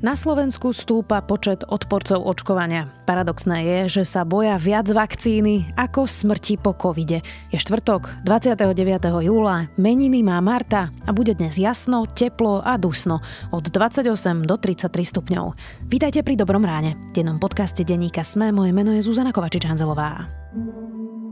Na Slovensku stúpa počet odporcov očkovania. Paradoxné je, že sa boja viac vakcíny ako smrti po covide. Je štvrtok, 29. júla, meniny má Marta a bude dnes jasno, teplo a dusno od 28 do 33 stupňov. Vítajte pri Dobrom ráne. V dennom podcaste denníka Sme moje meno je Zuzana Kovačič-Hanzelová.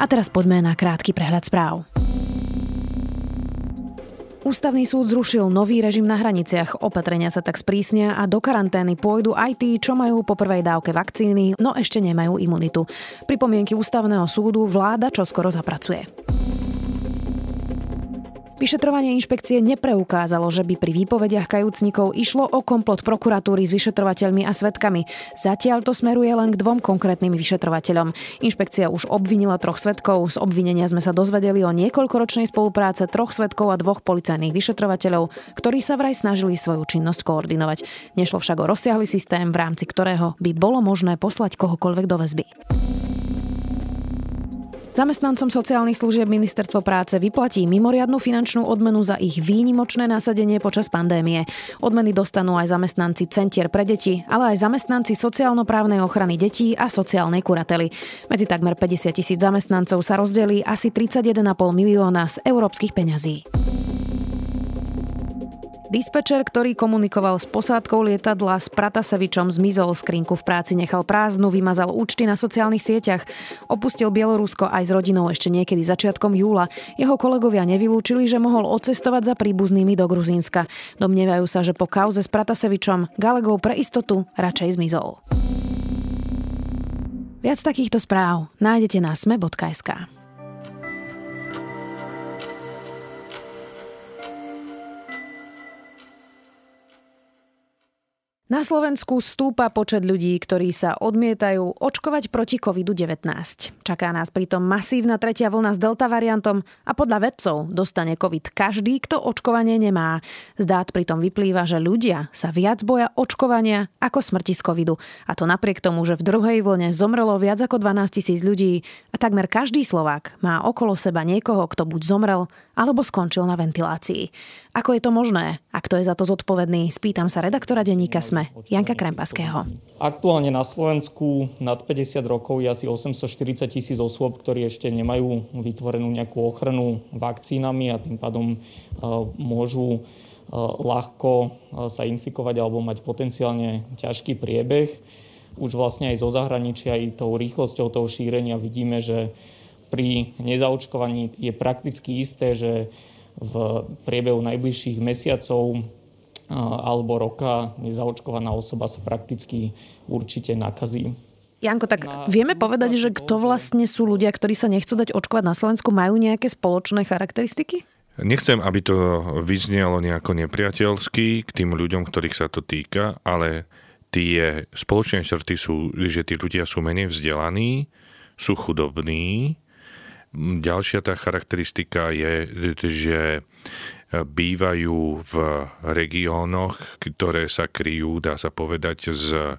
A teraz poďme na krátky prehľad správ. Ústavný súd zrušil nový režim na hraniciach. Opatrenia sa tak sprísnia a do karantény pôjdu aj tí, čo majú po prvej dávke vakcíny, no ešte nemajú imunitu. Pripomienky ústavného súdu vláda čoskoro zapracuje. Vyšetrovanie inšpekcie nepreukázalo, že by pri výpovediach kajúcnikov išlo o komplot prokuratúry s vyšetrovateľmi a svetkami. Zatiaľ to smeruje len k dvom konkrétnym vyšetrovateľom. Inšpekcia už obvinila troch svetkov. Z obvinenia sme sa dozvedeli o niekoľkoročnej spolupráce troch svetkov a dvoch policajných vyšetrovateľov, ktorí sa vraj snažili svoju činnosť koordinovať. Nešlo však o rozsiahly systém, v rámci ktorého by bolo možné poslať kohokoľvek do väzby. Zamestnancom sociálnych služieb Ministerstvo práce vyplatí mimoriadnu finančnú odmenu za ich výnimočné nasadenie počas pandémie. Odmeny dostanú aj zamestnanci Centier pre deti, ale aj zamestnanci sociálno-právnej ochrany detí a sociálnej kurately. Medzi takmer 50 tisíc zamestnancov sa rozdelí asi 31,5 milióna z európskych peňazí. Dispečer, ktorý komunikoval s posádkou lietadla s Pratasevičom, zmizol skrinku v práci, nechal prázdnu, vymazal účty na sociálnych sieťach. Opustil Bielorusko aj s rodinou ešte niekedy začiatkom júla. Jeho kolegovia nevylúčili, že mohol odcestovať za príbuznými do Gruzínska. Domnievajú sa, že po kauze s Pratasevičom Galegov pre istotu radšej zmizol. Viac takýchto správ nájdete na sme.sk. Na Slovensku stúpa počet ľudí, ktorí sa odmietajú očkovať proti COVID-19. Čaká nás pritom masívna tretia vlna s delta variantom a podľa vedcov dostane COVID každý, kto očkovanie nemá. Z dát pritom vyplýva, že ľudia sa viac boja očkovania ako smrti z covidu. A to napriek tomu, že v druhej vlne zomrelo viac ako 12 tisíc ľudí a takmer každý Slovák má okolo seba niekoho, kto buď zomrel alebo skončil na ventilácii. Ako je to možné? A kto je za to zodpovedný? Spýtam sa redaktora denníka SME, Janka Krempaského. Aktuálne na Slovensku nad 50 rokov je asi 840 tisíc osôb, ktorí ešte nemajú vytvorenú nejakú ochranu vakcínami a tým pádom e, môžu e, ľahko e, sa infikovať alebo mať potenciálne ťažký priebeh. Už vlastne aj zo zahraničia, aj tou rýchlosťou toho šírenia vidíme, že pri nezaočkovaní je prakticky isté, že v priebehu najbližších mesiacov alebo roka nezaočkovaná osoba sa prakticky určite nakazí. Janko, tak na... vieme povedať, že kto vlastne sú ľudia, ktorí sa nechcú dať očkovať na Slovensku, majú nejaké spoločné charakteristiky? Nechcem, aby to vyznelo nejako nepriateľsky k tým ľuďom, ktorých sa to týka, ale tie spoločné črty sú, že tí ľudia sú menej vzdelaní, sú chudobní, Ďalšia tá charakteristika je, že bývajú v regiónoch, ktoré sa kryjú, dá sa povedať, z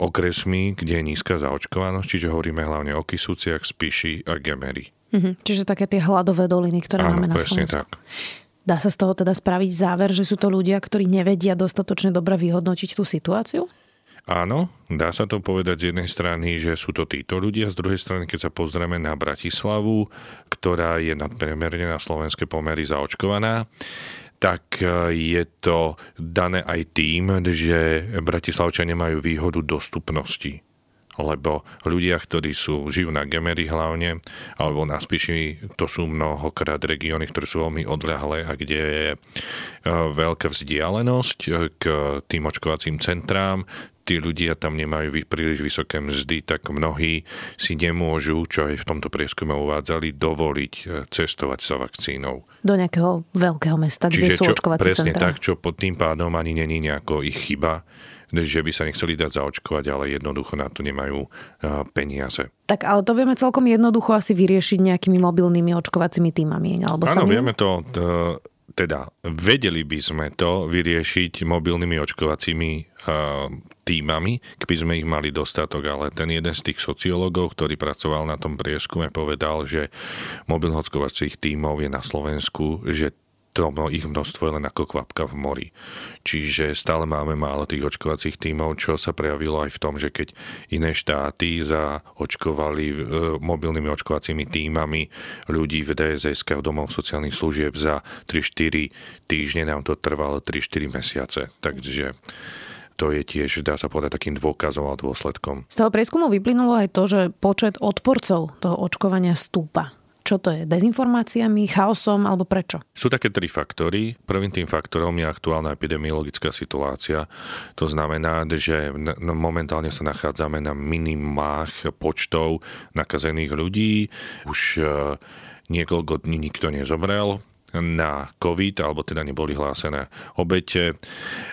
okresmi, kde je nízka zaočkovanosť, čiže hovoríme hlavne o Kisúciach, Spiši a Gemery. Mhm, čiže také tie hladové doliny, ktoré Áno, máme na presne Slovensku. tak. Dá sa z toho teda spraviť záver, že sú to ľudia, ktorí nevedia dostatočne dobre vyhodnotiť tú situáciu? Áno, dá sa to povedať z jednej strany, že sú to títo ľudia, z druhej strany, keď sa pozrieme na Bratislavu, ktorá je nadpremerne na slovenské pomery zaočkovaná, tak e, je to dané aj tým, že Bratislavčania nemajú výhodu dostupnosti. Lebo ľudia, ktorí sú, žijú na Gemery hlavne, alebo na Spiši, to sú mnohokrát regióny, ktoré sú veľmi odľahlé a kde je e, veľká vzdialenosť k tým očkovacím centrám, tí ľudia tam nemajú príliš vysoké mzdy, tak mnohí si nemôžu, čo aj v tomto prieskume uvádzali, dovoliť e, cestovať sa vakcínou. Do nejakého veľkého mesta, kde Čiže sú očkovacie presne centra. tak, čo pod tým pádom ani není nejako ich chyba, že by sa nechceli dať zaočkovať, ale jednoducho na to nemajú peniaze. Tak ale to vieme celkom jednoducho asi vyriešiť nejakými mobilnými očkovacími týmami. Alebo Áno, samým? vieme to, teda vedeli by sme to vyriešiť mobilnými očkovacími týmami, keby sme ich mali dostatok, ale ten jeden z tých sociológov, ktorý pracoval na tom prieskume, povedal, že mobilných očkovacích tímov je na Slovensku, že to ich množstvo je len ako kvapka v mori. Čiže stále máme málo tých očkovacích tímov, čo sa prejavilo aj v tom, že keď iné štáty zaočkovali e, mobilnými očkovacími tímami ľudí v DSS v domov sociálnych služieb za 3-4 týždne, nám to trvalo 3-4 mesiace. Takže to je tiež, dá sa povedať, takým dôkazom a dôsledkom. Z toho prieskumu vyplynulo aj to, že počet odporcov toho očkovania stúpa. Čo to je? Dezinformáciami, chaosom alebo prečo? Sú také tri faktory. Prvým tým faktorom je aktuálna epidemiologická situácia. To znamená, že momentálne sa nachádzame na minimách počtov nakazených ľudí. Už e, niekoľko dní nikto nezomrel na COVID, alebo teda neboli hlásené obete.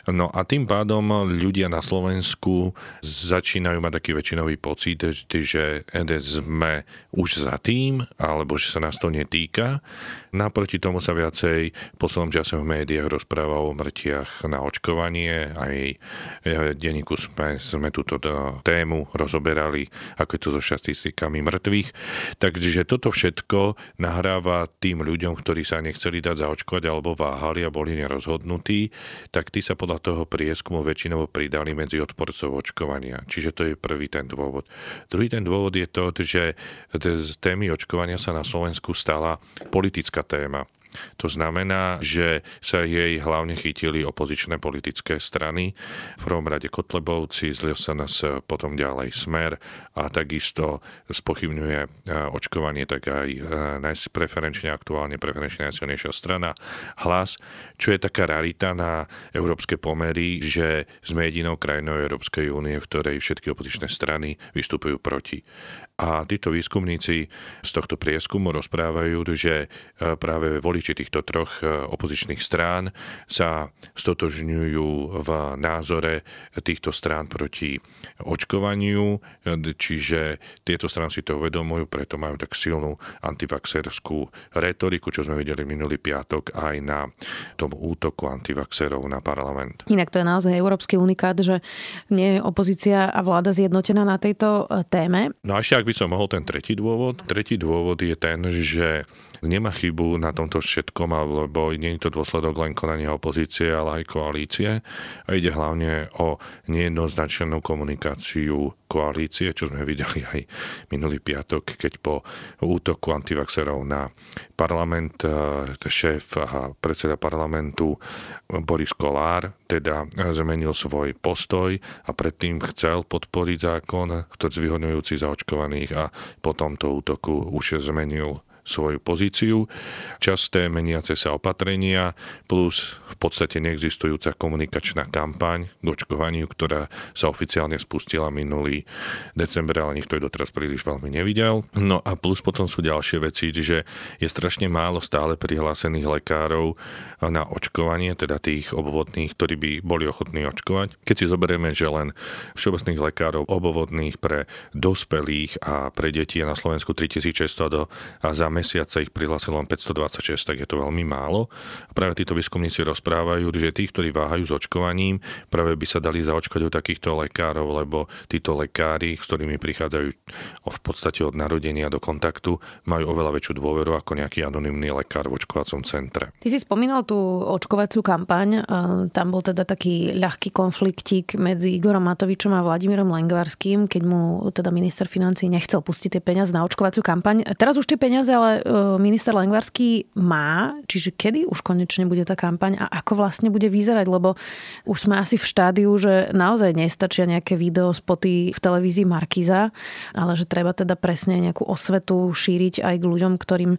No a tým pádom ľudia na Slovensku začínajú mať taký väčšinový pocit, že sme už za tým, alebo že sa nás to netýka. Naproti tomu sa viacej v poslednom čase v médiách rozpráva o mrtiach na očkovanie. Aj denníku sme, sme túto tému rozoberali, ako je to so štatistikami mŕtvych. Takže toto všetko nahráva tým ľuďom, ktorí sa nechceli chceli dať zaočkovať alebo váhali a boli nerozhodnutí, tak tí sa podľa toho prieskumu väčšinou pridali medzi odporcov očkovania. Čiže to je prvý ten dôvod. Druhý ten dôvod je to, že z témy očkovania sa na Slovensku stala politická politická téma. To znamená, že sa jej hlavne chytili opozičné politické strany, v prvom rade Kotlebovci, z SNS, potom ďalej Smer a takisto spochybňuje e, očkovanie, tak aj e, najpreferenčne aktuálne preferenčne najsilnejšia strana Hlas, čo je taká rarita na európske pomery, že sme jedinou krajinou Európskej únie, v ktorej všetky opozičné strany vystupujú proti. A títo výskumníci z tohto prieskumu rozprávajú, že e, práve voliči týchto troch e, opozičných strán sa stotožňujú v názore týchto strán proti očkovaniu, e, čiže tieto strany si to uvedomujú, preto majú tak silnú antivaxerskú retoriku, čo sme videli minulý piatok aj na tom útoku antivaxerov na parlament. Inak to je naozaj európsky unikát, že nie je opozícia a vláda zjednotená na tejto téme. No a ešte ak by som mohol ten tretí dôvod. Tretí dôvod je ten, že nemá chybu na tomto všetkom, lebo nie je to dôsledok len konania opozície, ale aj koalície. A ide hlavne o nejednoznačnú komunikáciu koalície, čo sme videli aj minulý piatok, keď po útoku antivaxerov na parlament eh, šéf a predseda parlamentu Boris Kolár teda zmenil svoj postoj a predtým chcel podporiť zákon, ktorý zvyhodňujúci zaočkovaných a po tomto útoku už zmenil svoju pozíciu. Časté meniace sa opatrenia plus v podstate neexistujúca komunikačná kampaň k očkovaniu, ktorá sa oficiálne spustila minulý december, ale nikto ju doteraz príliš veľmi nevidel. No a plus potom sú ďalšie veci, že je strašne málo stále prihlásených lekárov na očkovanie, teda tých obvodných, ktorí by boli ochotní očkovať. Keď si zoberieme, že len všeobecných lekárov obvodných pre dospelých a pre deti je na Slovensku 3600 do, a za mesiac sa ich prihlásilo len 526, tak je to veľmi málo. A práve títo výskumníci rozprávajú, že tí, ktorí váhajú s očkovaním, práve by sa dali zaočkať u takýchto lekárov, lebo títo lekári, s ktorými prichádzajú v podstate od narodenia do kontaktu, majú oveľa väčšiu dôveru ako nejaký anonymný lekár v očkovacom centre. Ty si spomínal tú očkovaciu kampaň. Tam bol teda taký ľahký konfliktík medzi Igorom Matovičom a Vladimírom Lengvarským, keď mu teda minister financí nechcel pustiť tie peniaze na očkovaciu kampaň. Teraz už tie peniaze ale ale e, minister Lengvarský má, čiže kedy už konečne bude tá kampaň a ako vlastne bude vyzerať, lebo už sme asi v štádiu, že naozaj nestačia nejaké video spoty v televízii Markiza, ale že treba teda presne nejakú osvetu šíriť aj k ľuďom, ktorým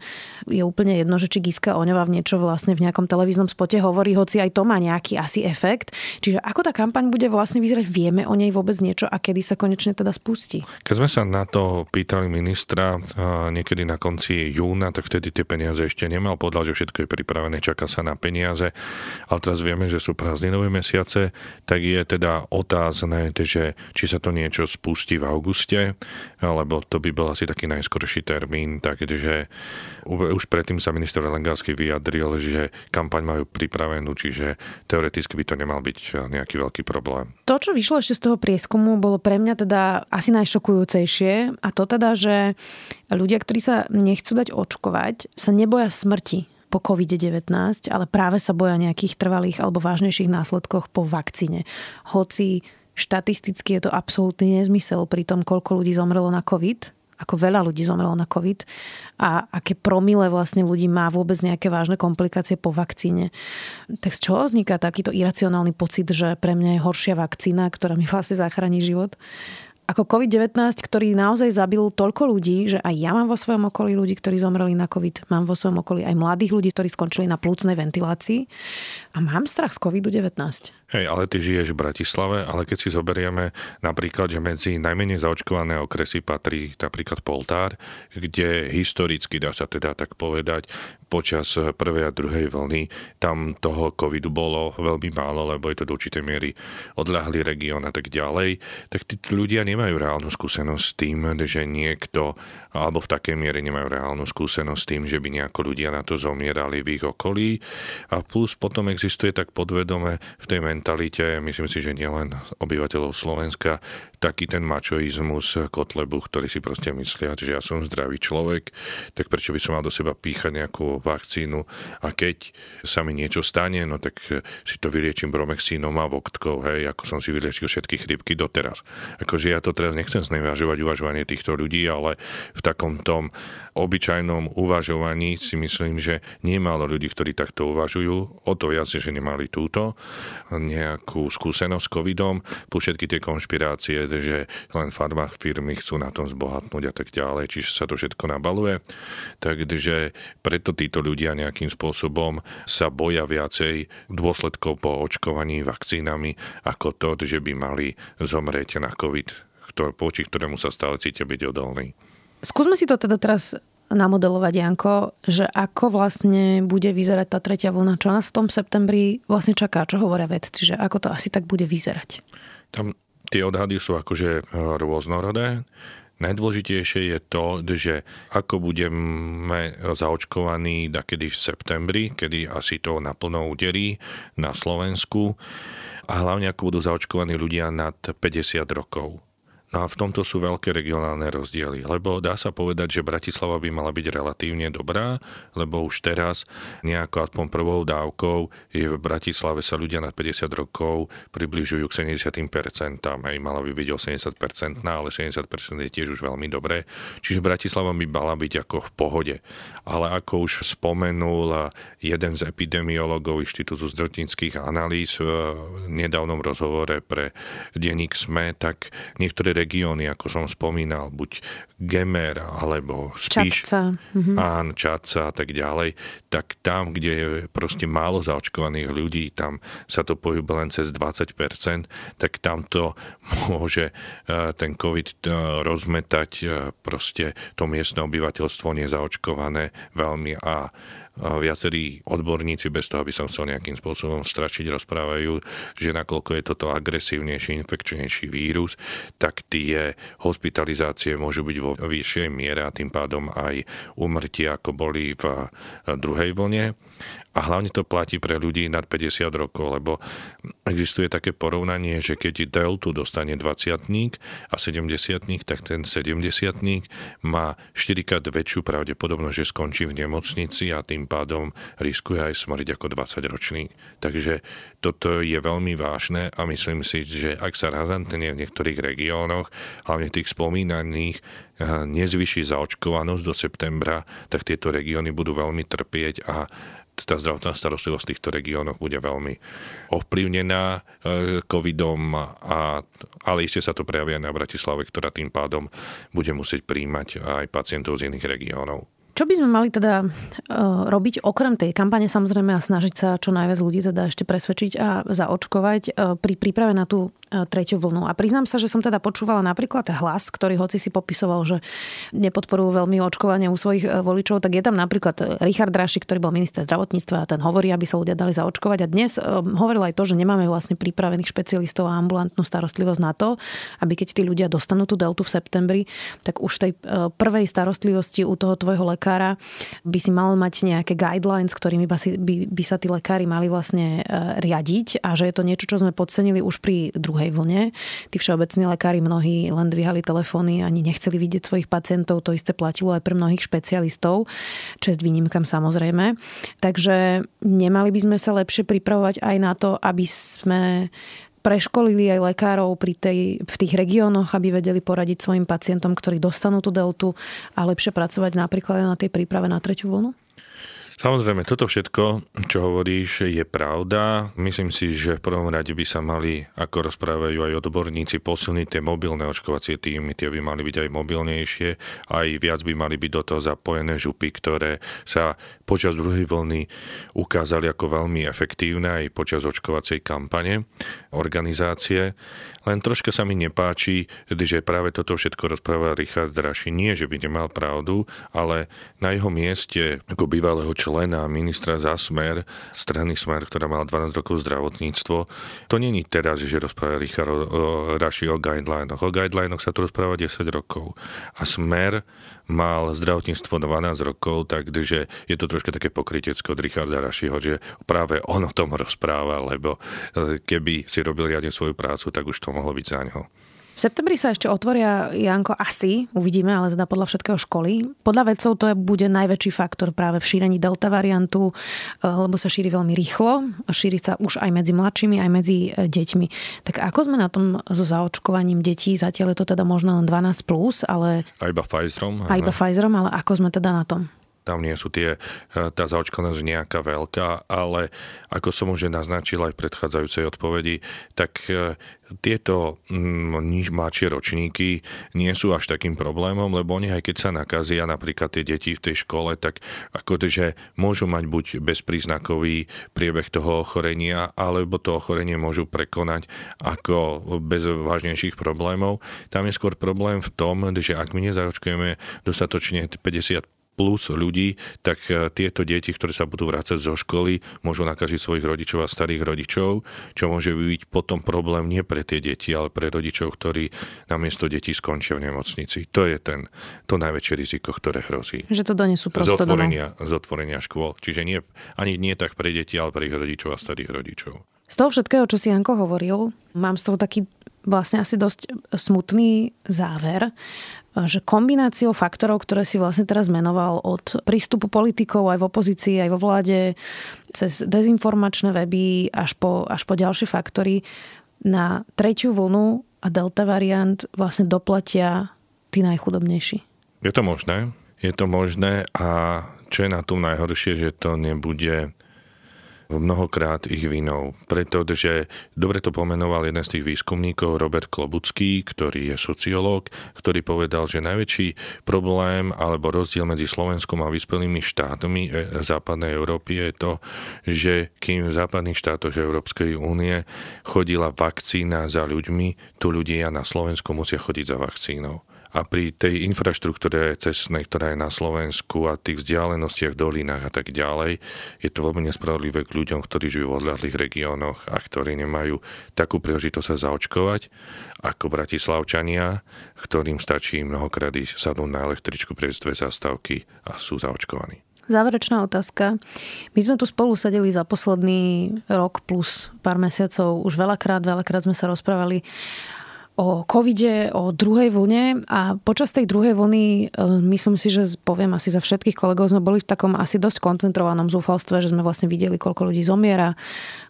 je úplne jedno, že či Giska Oňová v niečo vlastne v nejakom televíznom spote hovorí, hoci aj to má nejaký asi efekt. Čiže ako tá kampaň bude vlastne vyzerať, vieme o nej vôbec niečo a kedy sa konečne teda spustí? Keď sme sa na to pýtali ministra niekedy na konci júna, tak vtedy tie peniaze ešte nemal. Povedal, že všetko je pripravené, čaká sa na peniaze. Ale teraz vieme, že sú prázdninové mesiace, tak je teda otázne, že či sa to niečo spustí v auguste, lebo to by bol asi taký najskorší termín. Takže už predtým sa minister Lengársky vyjadril, že kampaň majú pripravenú, čiže teoreticky by to nemal byť nejaký veľký problém. To, čo vyšlo ešte z toho prieskumu, bolo pre mňa teda asi najšokujúcejšie a to teda, že ľudia, ktorí sa nechcú dať očkovať, sa neboja smrti po COVID-19, ale práve sa boja nejakých trvalých alebo vážnejších následkoch po vakcíne. Hoci štatisticky je to absolútny nezmysel pri tom, koľko ľudí zomrelo na COVID, ako veľa ľudí zomrelo na COVID a aké promile vlastne ľudí má vôbec nejaké vážne komplikácie po vakcíne. Tak z čoho vzniká takýto iracionálny pocit, že pre mňa je horšia vakcína, ktorá mi vlastne zachráni život? Ako COVID-19, ktorý naozaj zabil toľko ľudí, že aj ja mám vo svojom okolí ľudí, ktorí zomreli na COVID, mám vo svojom okolí aj mladých ľudí, ktorí skončili na plúcnej ventilácii a mám strach z COVID-19. Hej, ale ty žiješ v Bratislave, ale keď si zoberieme napríklad, že medzi najmenej zaočkované okresy patrí napríklad Poltár, kde historicky, dá sa teda tak povedať, počas prvej a druhej vlny tam toho covidu bolo veľmi málo, lebo je to do určitej miery odľahlý región a tak ďalej, tak tí ľudia nemajú reálnu skúsenosť s tým, že niekto, alebo v takej miere nemajú reálnu skúsenosť s tým, že by nejako ľudia na to zomierali v ich okolí. A plus potom existuje tak podvedome v tej mentalite, myslím si, že nielen obyvateľov Slovenska, taký ten mačoizmus Kotlebu, ktorý si proste myslia, že ja som zdravý človek, tak prečo by som mal do seba píchať nejakú vakcínu a keď sa mi niečo stane, no tak si to vyliečím bromexínom a voktkou, hej, ako som si vyliečil všetky chrypky doteraz. Akože ja to teraz nechcem znevažovať uvažovanie týchto ľudí, ale v takom tom obyčajnom uvažovaní si myslím, že nie málo ľudí, ktorí takto uvažujú, o to viac, že nemali túto nejakú skúsenosť s covidom, plus všetky tie konšpirácie, že len farma firmy chcú na tom zbohatnúť a tak ďalej, čiže sa to všetko nabaluje. Takže preto títo ľudia nejakým spôsobom sa boja viacej dôsledkov po očkovaní vakcínami ako to, že by mali zomrieť na COVID, voči ktorému sa stále cítia byť odolný. Skúsme si to teda teraz namodelovať, Janko, že ako vlastne bude vyzerať tá tretia vlna, čo nás v tom septembri vlastne čaká, čo hovoria vedci, že ako to asi tak bude vyzerať. Tam tie odhady sú akože e, rôznorodé. Najdôležitejšie je to, že ako budeme zaočkovaní kedy v septembri, kedy asi to naplno uderí na Slovensku a hlavne ako budú zaočkovaní ľudia nad 50 rokov. No a v tomto sú veľké regionálne rozdiely, lebo dá sa povedať, že Bratislava by mala byť relatívne dobrá, lebo už teraz nejako aspoň prvou dávkou je v Bratislave sa ľudia nad 50 rokov približujú k 70%, aj mala by byť 80%, ale 70% je tiež už veľmi dobré. Čiže Bratislava by mala byť ako v pohode. Ale ako už spomenul jeden z epidemiologov Inštitútu zdravotníckých analýz v nedávnom rozhovore pre denník SME, tak niektoré regióny, ako som spomínal, buď Gemer alebo Spíš, Čatca. Mhm. Án, Čatca a tak ďalej, tak tam, kde je proste málo zaočkovaných ľudí, tam sa to pohybuje len cez 20%, tak tamto môže e, ten COVID e, rozmetať e, proste to miestne obyvateľstvo nezaočkované veľmi a viacerí odborníci, bez toho, aby som chcel nejakým spôsobom stračiť, rozprávajú, že nakoľko je toto agresívnejší, infekčnejší vírus, tak tie hospitalizácie môžu byť vo vyššej miere a tým pádom aj umrtia, ako boli v druhej vlne. A hlavne to platí pre ľudí nad 50 rokov, lebo existuje také porovnanie, že keď deltu dostane 20 a 70 tak ten 70 má 4 krát väčšiu pravdepodobnosť, že skončí v nemocnici a tým pádom riskuje aj smrť ako 20 ročný. Takže toto je veľmi vážne a myslím si, že ak sa razantne v niektorých regiónoch, hlavne tých spomínaných, nezvyší zaočkovanosť do septembra, tak tieto regióny budú veľmi trpieť a tá zdravotná starostlivosť v týchto regiónoch bude veľmi ovplyvnená e, covidom, a, ale iste sa to prejavia na Bratislave, ktorá tým pádom bude musieť príjmať aj pacientov z iných regiónov. Čo by sme mali teda uh, robiť okrem tej kampane samozrejme a snažiť sa čo najviac ľudí teda ešte presvedčiť a zaočkovať uh, pri príprave na tú uh, tretiu vlnu. A priznám sa, že som teda počúvala napríklad hlas, ktorý hoci si popisoval, že nepodporujú veľmi očkovanie u svojich voličov, tak je tam napríklad Richard Draši, ktorý bol minister zdravotníctva a ten hovorí, aby sa ľudia dali zaočkovať. A dnes hovoril aj to, že nemáme vlastne pripravených špecialistov a ambulantnú starostlivosť na to, aby keď tí ľudia dostanú tú deltu v septembri, tak už tej prvej starostlivosti u toho tvojho lekára lekára by si mal mať nejaké guidelines, ktorými by, by, by sa tí lekári mali vlastne e, riadiť a že je to niečo, čo sme podcenili už pri druhej vlne. Tí všeobecní lekári mnohí len dvíhali telefóny, ani nechceli vidieť svojich pacientov, to isté platilo aj pre mnohých špecialistov, čest výnimkám samozrejme. Takže nemali by sme sa lepšie pripravovať aj na to, aby sme preškolili aj lekárov pri tej, v tých regiónoch, aby vedeli poradiť svojim pacientom, ktorí dostanú tú deltu a lepšie pracovať napríklad na tej príprave na tretiu vlnu? Samozrejme, toto všetko, čo hovoríš, je pravda. Myslím si, že v prvom rade by sa mali, ako rozprávajú aj odborníci, posilniť tie mobilné očkovacie týmy. Tie by mali byť aj mobilnejšie, aj viac by mali byť do toho zapojené župy, ktoré sa počas druhej vlny ukázali ako veľmi efektívne aj počas očkovacej kampane organizácie. Len troška sa mi nepáči, že práve toto všetko rozpráva Richard Draši. Nie, že by nemal pravdu, ale na jeho mieste ako bývalého člena ministra za Smer, strany Smer, ktorá mala 12 rokov zdravotníctvo, to není teraz, že rozpráva Richard Draši o guidelinoch. O guidelinoch sa tu rozpráva 10 rokov. A Smer mal zdravotníctvo 12 rokov, takže je to troška také pokrytecko od Richarda Rašiho, že práve on o tom rozpráva, lebo e, keby si robil riadne svoju prácu, tak už to mohlo byť za ňoho. V septembri sa ešte otvoria, Janko, asi, uvidíme, ale teda podľa všetkého školy. Podľa vedcov to je, bude najväčší faktor práve v šírení delta variantu, eh, lebo sa šíri veľmi rýchlo šíri sa už aj medzi mladšími, aj medzi eh, deťmi. Tak ako sme na tom so zaočkovaním detí? Zatiaľ je to teda možno len 12+, plus, ale... A iba Pfizerom. A iba Pfizerom, ale ako sme teda na tom? Tam nie sú tie, eh, tá zaočkovanosť nejaká veľká, ale ako som už naznačil aj v predchádzajúcej odpovedi, tak eh, tieto mm, niž mladšie ročníky nie sú až takým problémom, lebo oni aj keď sa nakazia napríklad tie deti v tej škole, tak akože môžu mať buď bezpríznakový priebeh toho ochorenia, alebo to ochorenie môžu prekonať ako bez vážnejších problémov. Tam je skôr problém v tom, že ak my nezaočkujeme dostatočne 50 plus ľudí, tak e, tieto deti, ktoré sa budú vrácať zo školy, môžu nakažiť svojich rodičov a starých rodičov, čo môže byť potom problém nie pre tie deti, ale pre rodičov, ktorí namiesto detí skončia v nemocnici. To je ten, to najväčšie riziko, ktoré hrozí. Že to donesú prosto z otvorenia, z otvorenia škôl. Čiže nie, ani nie tak pre deti, ale pre ich rodičov a starých rodičov. Z toho všetkého, čo si Janko hovoril, mám z toho taký vlastne asi dosť smutný záver, že kombináciou faktorov, ktoré si vlastne teraz menoval od prístupu politikov aj v opozícii, aj vo vláde, cez dezinformačné weby až po, až po ďalšie faktory, na tretiu vlnu a delta variant vlastne doplatia tí najchudobnejší. Je to možné. Je to možné a čo je na tom najhoršie, že to nebude mnohokrát ich vinou. Pretože dobre to pomenoval jeden z tých výskumníkov, Robert Klobucký, ktorý je sociológ, ktorý povedal, že najväčší problém alebo rozdiel medzi Slovenskom a vyspelými štátmi e, západnej Európy je to, že kým v západných štátoch Európskej únie chodila vakcína za ľuďmi, tu ľudia na Slovensku musia chodiť za vakcínou a pri tej infraštruktúre cestnej, ktorá je na Slovensku a tých vzdialenostiach, dolinách a tak ďalej, je to veľmi nespravodlivé k ľuďom, ktorí žijú v odľahlých regiónoch a ktorí nemajú takú príležitosť sa zaočkovať ako bratislavčania, ktorým stačí mnohokrát ísť sadnúť na električku, prejsť dve zastávky a sú zaočkovaní. Záverečná otázka. My sme tu spolu sedeli za posledný rok plus pár mesiacov už veľakrát, veľakrát sme sa rozprávali o covide, o druhej vlne a počas tej druhej vlny e, myslím si, že poviem asi za všetkých kolegov, sme boli v takom asi dosť koncentrovanom zúfalstve, že sme vlastne videli, koľko ľudí zomiera,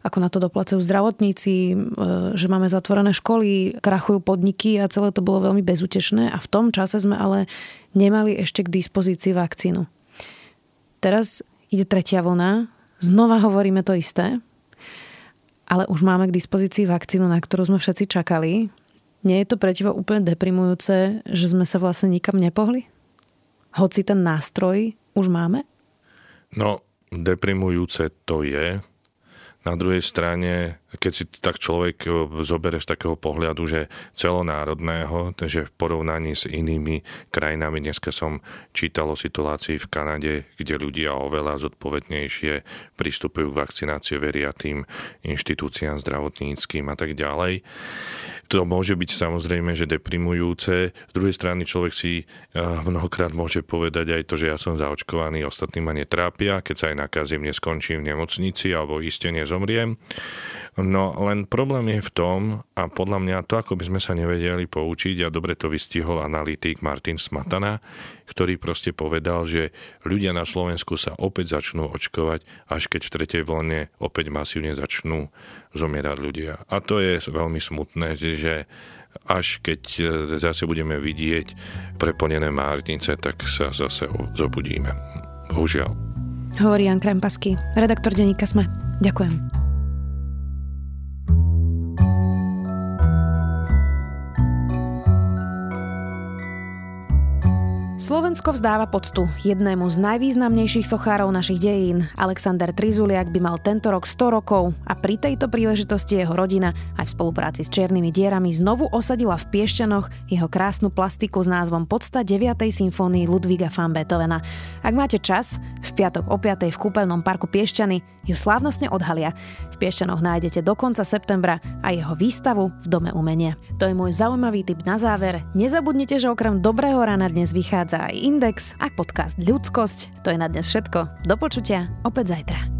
ako na to doplacajú zdravotníci, e, že máme zatvorené školy, krachujú podniky a celé to bolo veľmi bezútešné a v tom čase sme ale nemali ešte k dispozícii vakcínu. Teraz ide tretia vlna, znova hovoríme to isté, ale už máme k dispozícii vakcínu, na ktorú sme všetci čakali nie je to pre teba úplne deprimujúce, že sme sa vlastne nikam nepohli? Hoci ten nástroj už máme? No, deprimujúce to je. Na druhej strane, keď si tak človek zoberie z takého pohľadu, že celonárodného, že v porovnaní s inými krajinami, dneska som čítal o situácii v Kanade, kde ľudia oveľa zodpovednejšie pristupujú k vakcinácii, veria tým inštitúciám zdravotníckým a tak ďalej to môže byť samozrejme, že deprimujúce. Z druhej strany človek si eh, mnohokrát môže povedať aj to, že ja som zaočkovaný, ostatní ma netrápia, keď sa aj nakazím, neskončím v nemocnici alebo iste nezomriem. No len problém je v tom, a podľa mňa to, ako by sme sa nevedeli poučiť, a dobre to vystihol analytik Martin Smatana, ktorý proste povedal, že ľudia na Slovensku sa opäť začnú očkovať, až keď v tretej vlne opäť masívne začnú zomierať ľudia. A to je veľmi smutné, že až keď zase budeme vidieť preplnené márnice, tak sa zase zobudíme. Bohužiaľ. Hovorí Jan Krempasky, redaktor denníka Sme. Ďakujem. Slovensko vzdáva poctu jednému z najvýznamnejších sochárov našich dejín. Alexander Trizuliak by mal tento rok 100 rokov a pri tejto príležitosti jeho rodina aj v spolupráci s Čiernymi dierami znovu osadila v Piešťanoch jeho krásnu plastiku s názvom Podsta 9. symfónii Ludviga van Beethovena. Ak máte čas, v piatok o 5. v kúpeľnom parku Piešťany ju slávnostne odhalia. V Piešťanoch nájdete do konca septembra a jeho výstavu v Dome umenia. To je môj zaujímavý tip na záver. Nezabudnite, že okrem Dobrého rána dnes vychádza aj Index a podcast Ľudskosť. To je na dnes všetko. Do počutia opäť zajtra.